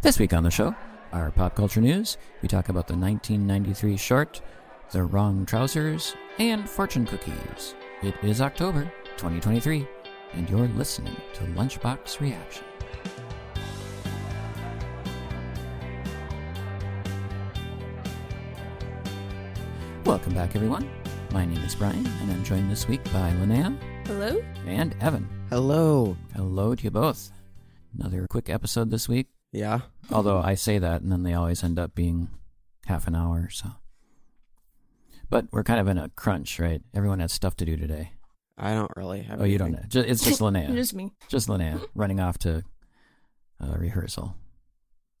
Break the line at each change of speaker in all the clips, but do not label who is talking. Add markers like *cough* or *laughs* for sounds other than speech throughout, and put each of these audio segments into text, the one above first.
This week on the show, our pop culture news, we talk about the 1993 short, The Wrong Trousers, and fortune cookies. It is October 2023, and you're listening to Lunchbox Reaction. Welcome back, everyone. My name is Brian, and I'm joined this week by Linnea
Hello?
and Evan.
Hello.
Hello to you both. Another quick episode this week.
Yeah.
Although I say that, and then they always end up being half an hour. Or so, but we're kind of in a crunch, right? Everyone has stuff to do today.
I don't really have.
Oh, you don't know? Ju- It's just *laughs* Linnea.
Just me.
just Linnea running off to uh, rehearsal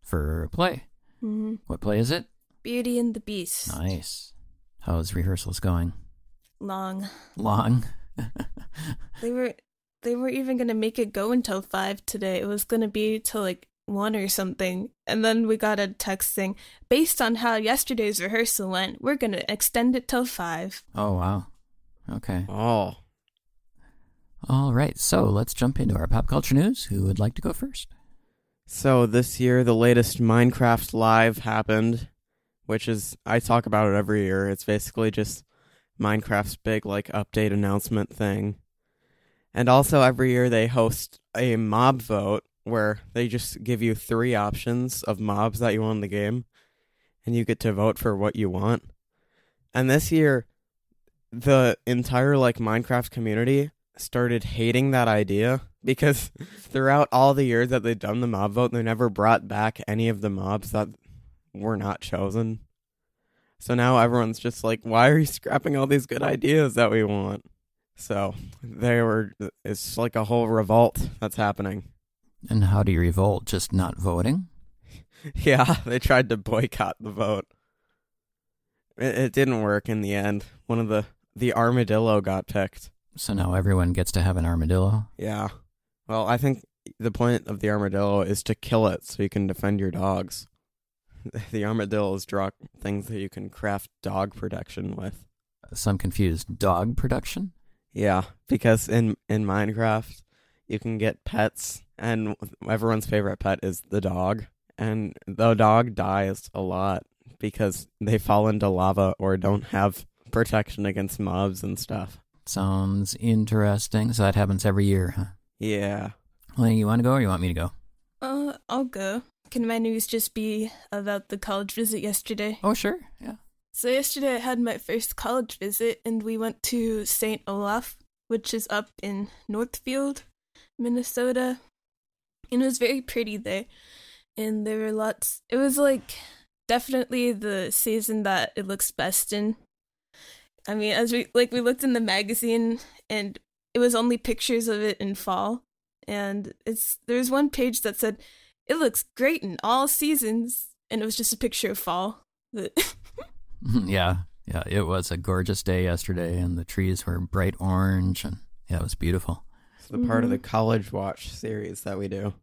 for a play.
hmm
What play is it?
Beauty and the Beast.
Nice. How's rehearsals going?
Long.
Long. *laughs*
They were they were even gonna make it go until five today. It was gonna be till like one or something. And then we got a text saying, based on how yesterday's rehearsal went, we're gonna extend it till five.
oh wow. Okay.
Oh,
All right. So let's jump into our pop culture news. Who would like to go first?
so this year the latest Minecraft Live happened, which is I talk about it every year. It's basically just Minecraft's big like update announcement thing. And also every year they host a mob vote where they just give you three options of mobs that you want in the game and you get to vote for what you want. And this year the entire like Minecraft community started hating that idea because *laughs* throughout all the years that they've done the mob vote, they never brought back any of the mobs that were not chosen. So now everyone's just like, why are you scrapping all these good ideas that we want? So they were, it's like a whole revolt that's happening.
And how do you revolt? Just not voting? *laughs*
Yeah, they tried to boycott the vote. It, it didn't work in the end. One of the, the armadillo got picked.
So now everyone gets to have an armadillo?
Yeah. Well, I think the point of the armadillo is to kill it so you can defend your dogs. *laughs* The armadillos draw things that you can craft dog protection with.
So I'm confused. Dog production?
Yeah, because in in Minecraft, you can get pets, and everyone's favorite pet is the dog. And the dog dies a lot because they fall into lava or don't have protection against mobs and stuff.
Sounds interesting. So that happens every year, huh?
Yeah.
Well, you want to go or you want me to go?
Uh, I'll go. Can my news just be about the college visit yesterday?
Oh, sure. Yeah.
So yesterday I had my first college visit and we went to St. Olaf, which is up in Northfield, Minnesota. And it was very pretty there. And there were lots it was like definitely the season that it looks best in. I mean, as we like we looked in the magazine and it was only pictures of it in fall. And it's there's one page that said it looks great in all seasons and it was just a picture of fall. *laughs* *laughs*
Yeah. Yeah. It was a gorgeous day yesterday, and the trees were bright orange, and yeah, it was beautiful.
It's the part of the College Watch series that we do.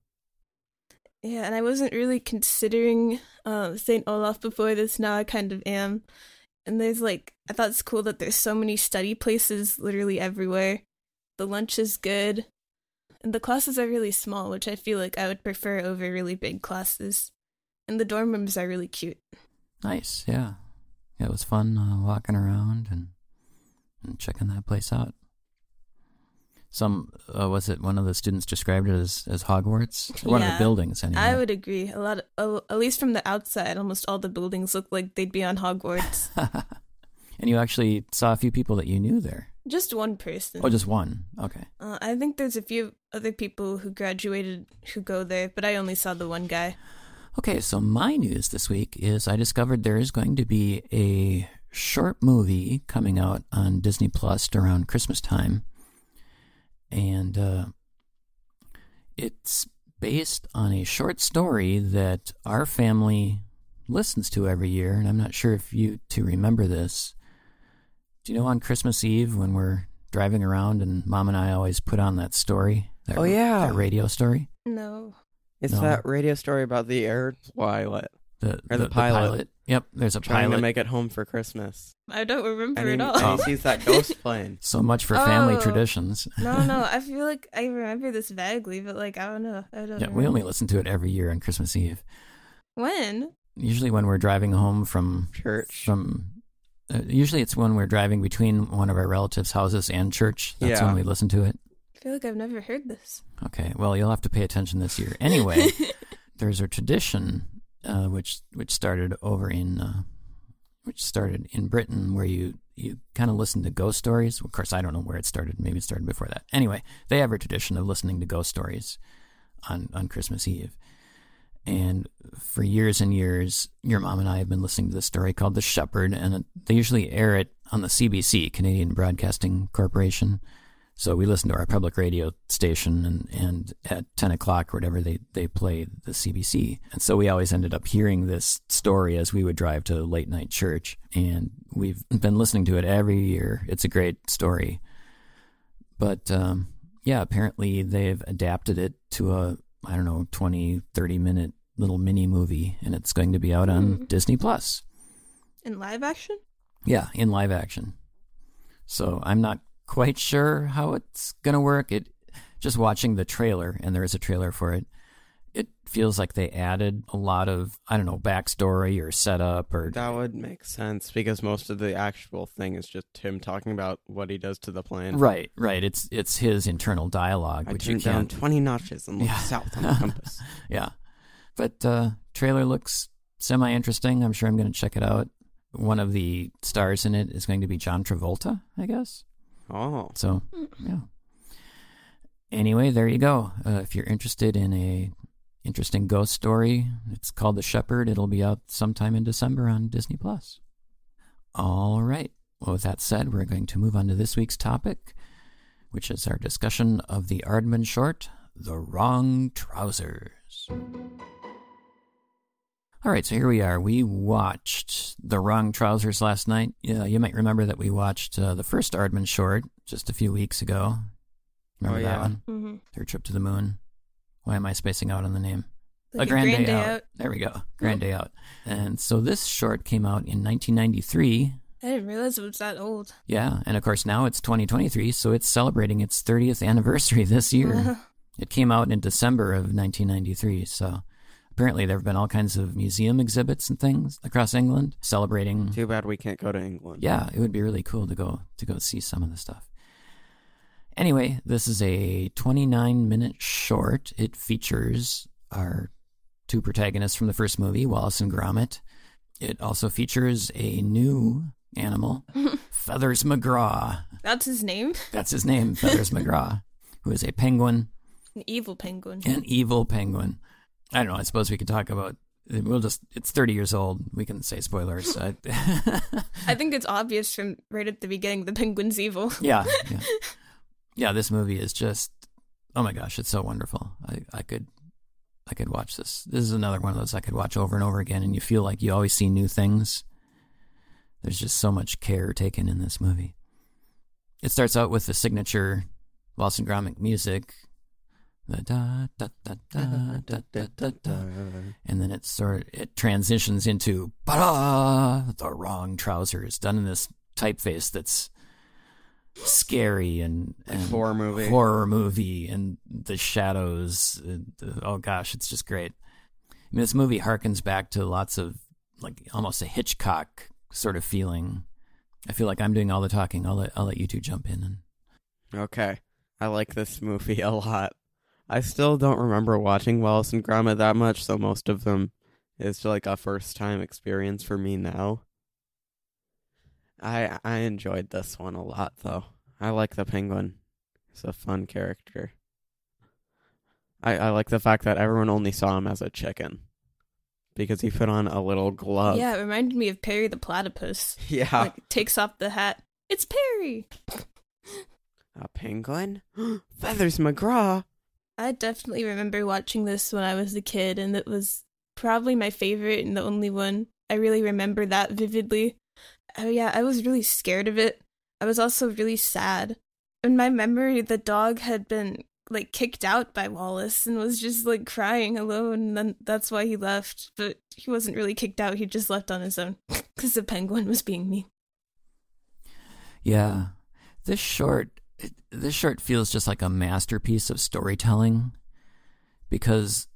Yeah, and I wasn't really considering uh, St. Olaf before this. Now I kind of am. And there's like, I thought it's cool that there's so many study places literally everywhere. The lunch is good. And the classes are really small, which I feel like I would prefer over really big classes. And the dorm rooms are really cute.
Nice, yeah. yeah it was fun uh, walking around and, and checking that place out. Some uh, was it one of the students described it as as Hogwarts? One of the buildings, anyway.
I would agree. A lot, of, uh, at least from the outside, almost all the buildings look like they'd be on Hogwarts. *laughs*
and you actually saw a few people that you knew there.
Just one person.
Oh, just one. Okay.
Uh, I think there's a few other people who graduated who go there, but I only saw the one guy.
Okay, so my news this week is I discovered there is going to be a short movie coming out on Disney Plus around Christmas time and uh, it's based on a short story that our family listens to every year. And I'm not sure if you two remember this. Do you know on Christmas Eve when we're driving around and mom and I always put on that story? That,
oh, yeah.
That radio story?
No.
It's
No.
that radio story about the air pilot
The,
Or the pilot.
Yep, there's a pilot
trying
pilot.
to make it home for Christmas.
I don't remember
And he,
at all.
and he sees that ghost *laughs* plane.
so much for family
Oh.
traditions.
no, no. *laughs* I feel like I remember this vaguely, but like I don't know. I don't.
yeah, we only listen to it every year on Christmas Eve.
when.
Usually when we're driving home from
Church.
from uh, usually it's when we're driving between one of our relatives' houses and church. That's
Yeah.
when we listen to it.
I feel like I've never heard this.
Okay, well you'll have to pay attention this year. Anyway, *laughs* there's a tradition uh, which which started over in uh, which started in Britain where you you kind of listen to ghost stories. Of course, I don't know where it started. Maybe it started before that. Anyway, they have a tradition of listening to ghost stories on on Christmas Eve. And for years and years, your mom and I have been listening to this story called The Shepherd, and they usually air it on the CBC, Canadian Broadcasting Corporation. So we listen to our public radio station, and, and at 10 o'clock or whatever, they, they play the CBC. And so we always ended up hearing this story as we would drive to late night church. And we've been listening to it every year. It's a great story. But um, yeah, apparently they've adapted it to a, I don't know, 20, 30 minute little mini movie, and it's going to be out on
Hmm.
Disney Plus.
In live action?
Yeah, in live action. So I'm not quite sure how it's gonna work. It just watching the trailer, and there is a trailer for it. It feels like they added a lot of I don't know backstory or setup or
That would make sense because most of the actual thing is just him talking about what he does to the plane.
right, right. It's it's his internal dialogue,
I
which you
turned down
can't.
20 notches and looked
Yeah.
south on the *laughs* compass.
yeah, but uh, trailer looks semi interesting. I'm sure I'm going to check it out. One of the stars in it is going to be John Travolta, I guess.
Oh.
So, yeah. Anyway, there you go. Uh, if you're interested in a interesting ghost story, it's called The Shepherd. It'll be out sometime in December on Disney Plus. All right. Well, with that said, we're going to move on to this week's topic, which is our discussion of the Aardman short, The Wrong Trousers. All right, so here we are. We watched The Wrong Trousers last night. Yeah, you might remember that we watched uh, the first Aardman short just a few weeks ago. Remember
Oh,
that
yeah.
one?
Mm-hmm.
Their trip to the moon. Why am I spacing out on the name?
Like
a grand, day, out. There we go. Grand day out. And so this short came out in 1993.
I didn't realize it was that old.
Yeah, and of course now it's 2023, so it's celebrating its 30th anniversary *laughs* this year. it came out in December of 1993, so apparently there have been all kinds of museum exhibits and things across England celebrating
Too bad we can't go to England.
yeah, it would be really cool to go to go see some of the stuff. Anyway, this is a 29 minute short. It features our two protagonists from the first movie, Wallace and Gromit. It also features a new animal, *laughs* Feathers McGraw.
That's his name?
That's his name, Feathers *laughs* McGraw, who is a penguin,
An evil penguin.
an evil penguin. I don't know. I suppose we could talk about. We'll just. It's 30 years old. We can say spoilers. I, *laughs* *laughs*
I think it's obvious from right at the beginning the penguin's evil. *laughs*
yeah, yeah, yeah. This movie is just. Oh my gosh, it's so wonderful. I, I could, I could watch this. This is another one of those I could watch over and over again, and you feel like you always see new things. There's just so much care taken in this movie. It starts out with the signature Wallace and Gromit music, da da da and then it sort of, it transitions into the wrong trousers done in this typeface that's scary and, and
horror movie.
horror movie and the shadows. and, oh gosh, it's just great. I mean, this movie harkens back to lots of like almost a Hitchcock sort of feeling. I feel like I'm doing all the talking. I'll let I'll let you two jump in and
Okay. I like this movie *laughs* a lot. I still don't remember watching Wallace and Gromit that much, so most of them is like a first time experience for me now. I I enjoyed this one a lot though. I like the penguin. He's a fun character. I, I like the fact that everyone only saw him as a chicken. Because he put on a little glove.
Yeah, it reminded me of Perry the Platypus. *laughs*
Yeah.
Like takes off the hat. It's Perry.
a penguin? *gasps* Feathers McGraw.
I definitely remember watching this when I was a kid, and it was probably my favorite and the only one. I really remember that vividly. Oh, yeah, I was really scared of it. I was also really sad. In my memory, the dog had been like kicked out by Wallace and was just like crying alone. And that's why he left. But he wasn't really kicked out, he just left on his own because the penguin was being mean.
Yeah, this short, it, this short feels just like a masterpiece of storytelling, because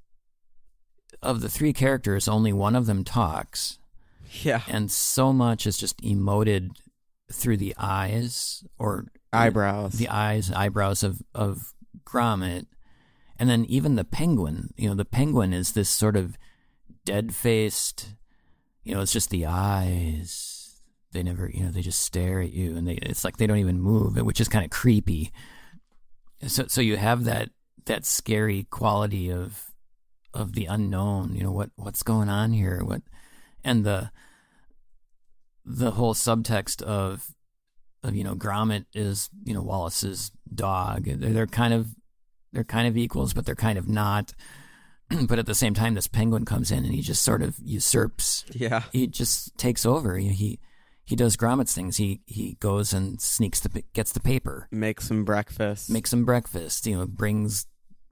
of the three characters, only one of them talks,
Yeah.
and so much is just emoted through the eyes or
Eyebrows.
the eyes, eyebrows of of Gromit, and then even the penguin. You know, the penguin is this sort of dead faced. You know, it's just the eyes. They never, you know, they just stare at you, and they it's like they don't even move, which is kind of creepy. So, so you have that that scary quality of of the unknown. You know what what's going on here? What and the the whole subtext of of you know Gromit is you know Wallace's dog. They're, they're kind of they're kind of equals, but they're kind of not. *clears throat* but at the same time, this penguin comes in and he just sort of usurps.
yeah.
He just takes over. He he, he does Gromit's things. He he goes and sneaks the gets the paper,
Make some breakfast.
makes some breakfast. You know, brings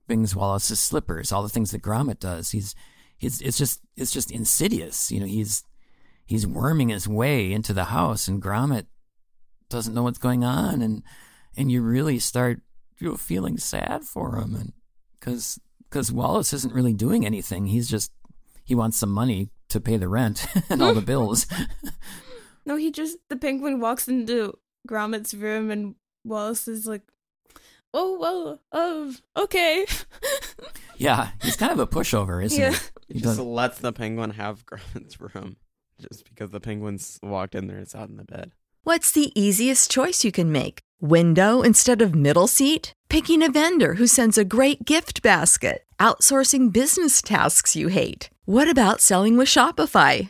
brings Wallace's slippers. All the things that Gromit does. He's he's it's just it's just insidious. You know, he's he's worming his way into the house, and Gromit doesn't know what's going on, and and you really start you know, feeling sad for him, and because because Wallace isn't really doing anything. He's just he wants some money to pay the rent *laughs* and all the *laughs* bills. *laughs*
No, he just the penguin walks into Gromit's room and Wallace is like, "Oh well, oh okay." *laughs*
yeah, he's kind of a pushover, isn't
Yeah.
he?
He
He
just
does-
lets the penguin have *laughs* Gromit's room. Just because the penguin's walked in there and sat in the bed.
What's the easiest choice you can make? Window instead of middle seat? Picking a vendor who sends a great gift basket? Outsourcing business tasks you hate? What about selling with Shopify?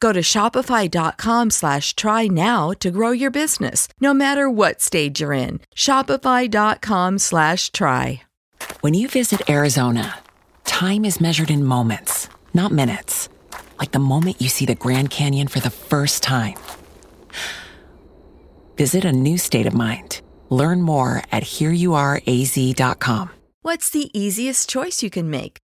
Go to shopify.com slash try now to grow your business, no matter what stage you're in. Shopify.com slash try.
When you visit Arizona, time is measured in moments, not minutes. Like the moment you see the Grand Canyon for the first time. Visit a new state of mind. Learn more at hereyouareaz.com.
What's the easiest choice you can make?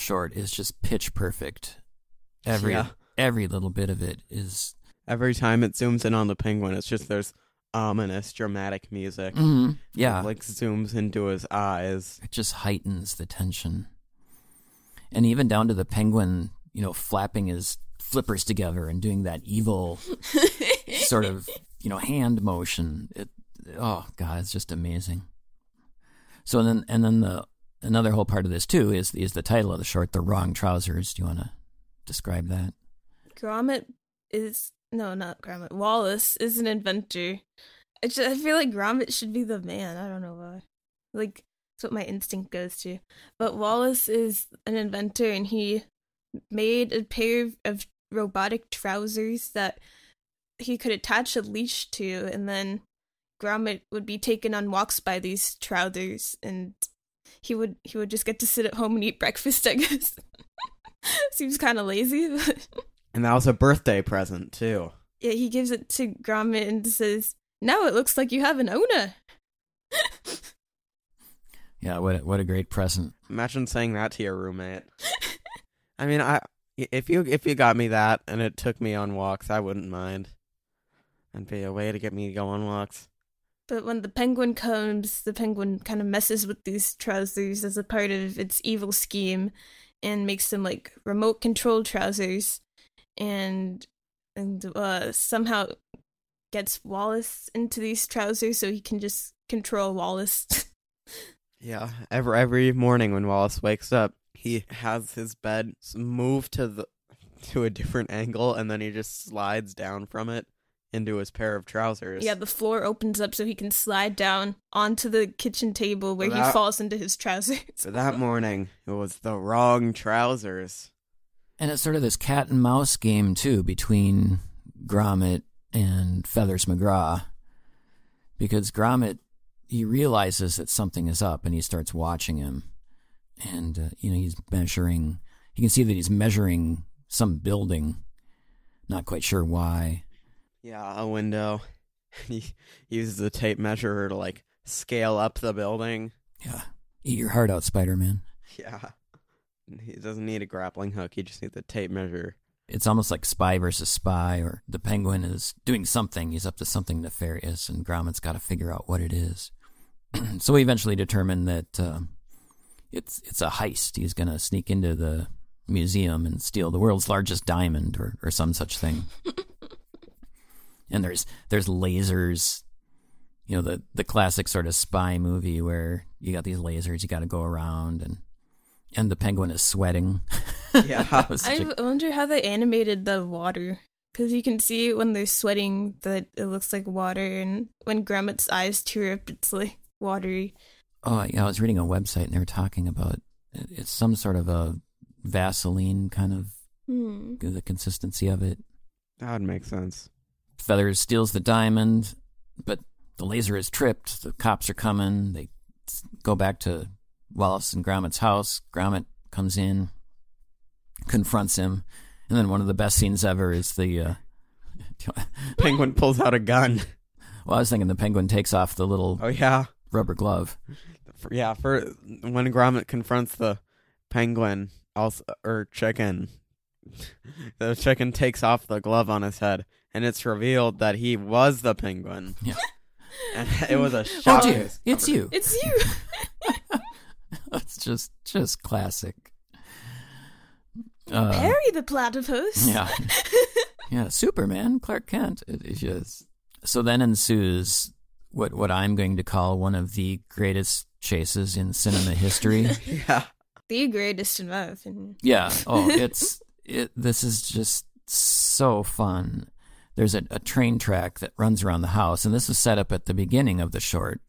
short is just pitch perfect. Every
Yeah.
every little bit of it is
Every time it zooms in on the penguin, it's just there's ominous, dramatic music.
Mhm. yeah,
It, like zooms into his eyes.
it just heightens the tension. And even down to the penguin, you know, flapping his flippers together and doing that evil *laughs* sort of, you know, hand motion. It oh god, it's just amazing. So then and then the another whole part of this too is is the title of the short, The Wrong Trousers. Do you want to describe that?
Gromit is no, not Gromit. Wallace is an inventor. I, just, I feel like Gromit should be the man. I don't know why. Like that's what my instinct goes to. But Wallace is an inventor, and he made a pair of- of robotic trousers that he could attach a leash to, and then Gromit would be taken on walks by these trousers, and he would he would just get to sit at home and eat breakfast. I guess *laughs* seems kind of lazy, *laughs* but.
And that was a birthday present, too.
Yeah, he gives it to Gromit and says, "Now it looks like you have an owner." *laughs*
Yeah, what a, what a great present.
Imagine saying that to your roommate. I mean, I if you if you got me that and it took me on walks, I wouldn't mind. And be a way to get me to go on walks.
But when the penguin comes, the penguin kind of messes with these trousers as a part of its evil scheme, and makes them like remote control trousers, and and uh, somehow gets Wallace into these trousers so he can just control Wallace. *laughs*
Yeah, every every morning when Wallace wakes up, he has his bed moved to the to a different angle, and then he just slides down from it into his pair of trousers.
yeah, the floor opens up so he can slide down onto the kitchen table where he falls into his trousers.
For that morning, it was the wrong trousers.
And it's sort of this cat and mouse game too between Gromit and Feathers McGraw. Because Gromit he realizes that something is up and he starts watching him. And uh, you know, he's measuring you can see that he's measuring some building. Not quite sure why.
Yeah, a window. *laughs* He uses the tape measure to like scale up the building.
Yeah. Eat your heart out, Spider Man.
Yeah. He doesn't need a grappling hook. He just needs a tape measure.
It's almost like spy versus spy, or the penguin is doing something. He's up to something nefarious, and Gromit's got to figure out what it is. *clears throat* so we eventually determine that uh, it's it's a heist. He's going to sneak into the museum and steal the world's largest diamond, or, or some such thing. *laughs* and there's there's lasers, you know the the classic sort of spy movie where you got these lasers, you got to go around and and the penguin is sweating. *laughs*
Yeah.
That
I
a-
wonder how they animated the water. Because you can see when they're sweating that it looks like water, and when Gromit's eyes tear up, it's like watery.
Oh, yeah, I was reading a website and they were talking about it's some sort of a Vaseline kind of
Hmm.
the consistency of it.
That would make sense.
Feathers steals the diamond, but the laser is tripped. The cops are coming. They go back to Wallace and Gromit's house. Gromit comes in, confronts him, and then one of the best scenes ever is the. Uh, *laughs*
Penguin pulls out a gun.
well, I was thinking the penguin takes off the little
Oh yeah.
rubber glove.
Yeah, for when Gromit confronts the penguin, also or chicken, *laughs* the chicken takes off the glove on his head, and it's revealed that he was the penguin.
Yeah. *laughs*
and it was a
Oh
shock.
dear, it's you.
It's you, *laughs*
it's just just classic. Uh,
Perry the platypus.
Yeah. *laughs* yeah, Superman, Clark Kent. It, it just so then ensues what what I'm going to call one of the greatest chases in cinema history.
Yeah.
The greatest in my opinion.
yeah. Oh, it's it. This is just so fun. There's a, a train track that runs around the house, and this is set up at the beginning of the short,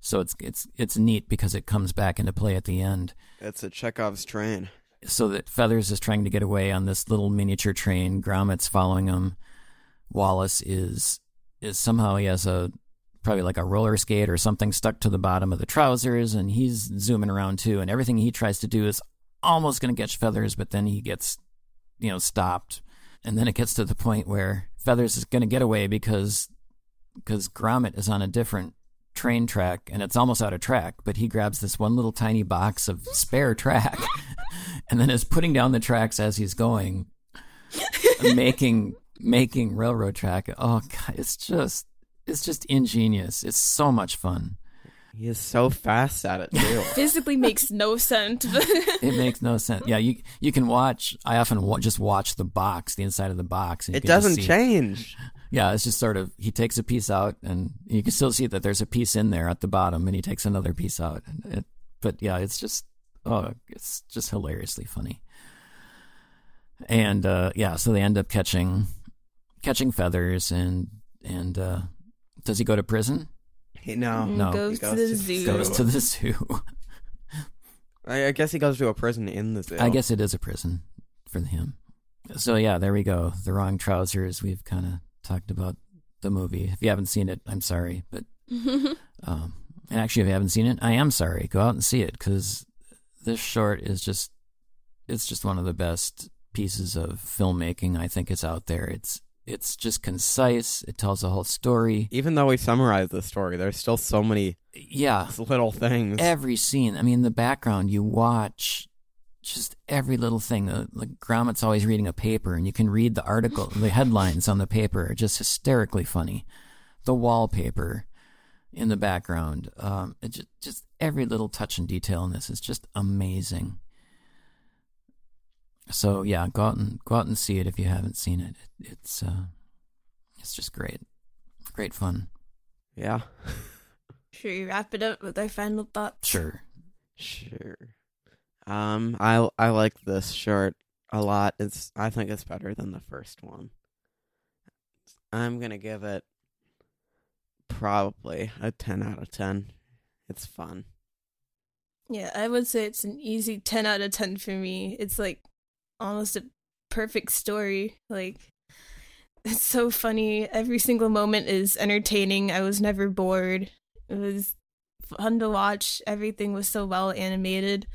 so it's it's it's neat because it comes back into play at the end.
It's a Chekhov's train.
so that Feathers is trying to get away on this little miniature train. Gromit's following him. Wallace is is somehow he has a probably like a roller skate or something stuck to the bottom of the trousers, and he's zooming around too. And everything he tries to do is almost going to catch Feathers, but then he gets you know stopped, and then it gets to the point where Feathers is going to get away because because Gromit is on a different train track and it's almost out of track, but he grabs this one little tiny box of spare track *laughs* and then is putting down the tracks as he's going, *laughs* making making railroad track. Oh god, it's just it's just ingenious. It's so much fun.
He is so fast at it too. *laughs*
Physically makes no sense. *laughs*
It makes no sense. Yeah, you you can watch. I often wa- just watch the box, the inside of the box. And
it doesn't
see-
change.
Yeah, it's just sort of he takes a piece out, and you can still see that there's a piece in there at the bottom, and he takes another piece out. And it, but yeah, it's just oh, it's just hilariously funny. And uh, yeah, so they end up catching catching feathers, and and uh, does he go to prison?
He, no,
Mm,
No,
goes,
he
to the
to-
zoo.
Goes to the zoo.
I, I guess he goes to a prison in the zoo.
I guess it is a prison for him. So yeah, there we go. The wrong trousers. We've kind of talked about the movie. If you haven't seen it, I'm sorry, but *laughs* um, and actually, if you haven't seen it, I am sorry. Go out and see it because this short is just it's just one of the best pieces of filmmaking I think is out there. It's it's just concise. It tells a whole story.
Even though we summarize the story, there's still so many
Yeah,
little things.
every scene. I mean, the background you watch, just every little thing. Uh, Like Gromit's always reading a paper, and you can read the article, the headlines on the paper are just hysterically funny. The wallpaper in the background, um, it just, just every little touch and detail in this is just amazing. So yeah, go out and go out and see it if you haven't seen it. it it's uh, it's just great, great fun.
yeah, *laughs*
Should we wrap it up with our final thoughts?
Sure.
sure. Um, I I like this short a lot. It's I think it's better than the first one. I'm gonna give it probably a ten out of ten. It's fun.
Yeah, I would say it's an easy 10 out of 10 for me. It's like almost a perfect story. Like, it's so funny. Every single moment is entertaining. I was never bored. It was fun to watch. Everything was so well animated.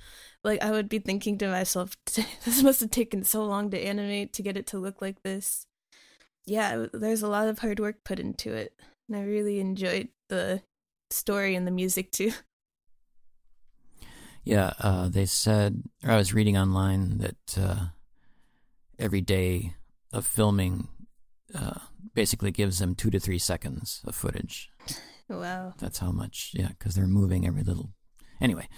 Like, I would be thinking to myself, *laughs* this must have taken so long to animate to get it to look like this. Yeah, there's a lot of hard work put into it. And I really enjoyed the story and the music too. *laughs*
Yeah, uh, they said, or I was reading online that uh, every day of filming uh, basically gives them two to three seconds of footage.
Wow.
That's how much, yeah, because they're moving every little. Anyway,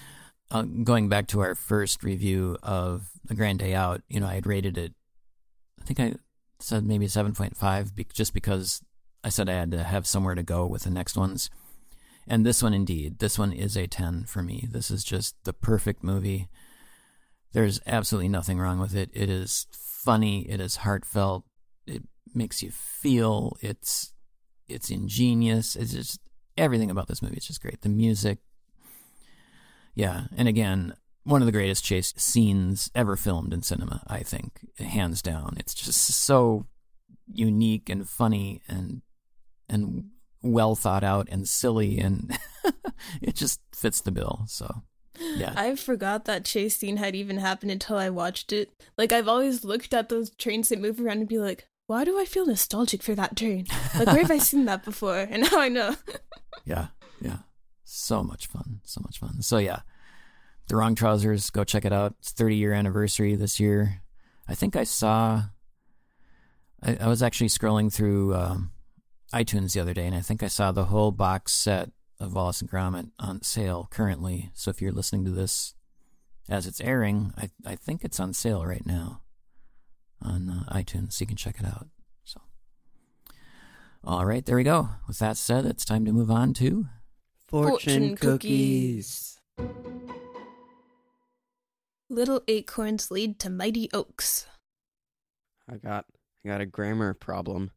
uh, going back to our first review of The Grand Day Out, you know, I had rated it, I think I said maybe 7.5 be- just because I said I had to have somewhere to go with the next ones. And this one, indeed, this one is a 10 for me. This is just the perfect movie. There's absolutely nothing wrong with it. It is funny. It is heartfelt. It makes you feel. It's it's ingenious. It's just everything about this movie is just great. The music, yeah, and again, one of the greatest chase scenes ever filmed in cinema. I think, hands down. It's just so unique and funny and and well thought out and silly and *laughs* it just fits the bill. So yeah.
I forgot that chase scene had even happened until I watched it. Like I've always looked at those trains that move around and be like, why do I feel nostalgic for that train? Like where have I seen that before? And *laughs* now I know.
Yeah, yeah. So much fun. So much fun. So yeah. The Wrong Trousers, go check it out. It's 30 year anniversary this year. I think I saw I, I was actually scrolling through um, iTunes the other day and I think I saw the whole box set of Wallace and Gromit on sale currently. So if you're listening to this as it's airing, I I think it's on sale right now on uh, iTunes, so you can check it out. So, all right, there we go. With that said, it's time to move on to
Fortune cookies. Little acorns lead to mighty oaks.
I got I got a grammar problem.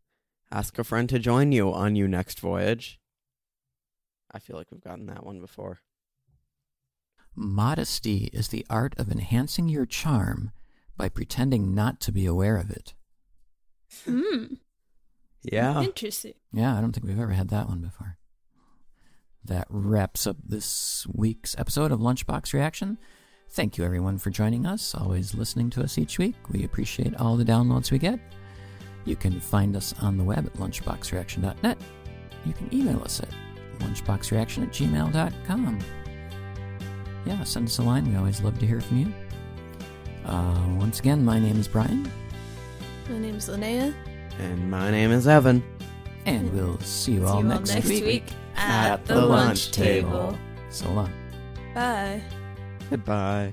Ask a friend to join you on your next voyage. I feel like we've gotten that one before.
Modesty is the art of enhancing your charm by pretending not to be aware of it.
Hmm.
Yeah.
Interesting.
Yeah, I don't think we've ever had that one before. That wraps up this week's episode of Lunchbox Reaction. Thank you, everyone, for joining us, always listening to us each week. We appreciate all the downloads we get. You can find us on the web at lunchboxreaction.net. You can email us at lunchboxreaction at gmail.com. Yeah, send us a line. We always love to hear from you. Uh, once again, my name is Brian,
My name is Linnea.
And my name is Evan.
and we'll see you
See
all
you
next, week.
at
the lunch table.
So long.
Bye.
Goodbye.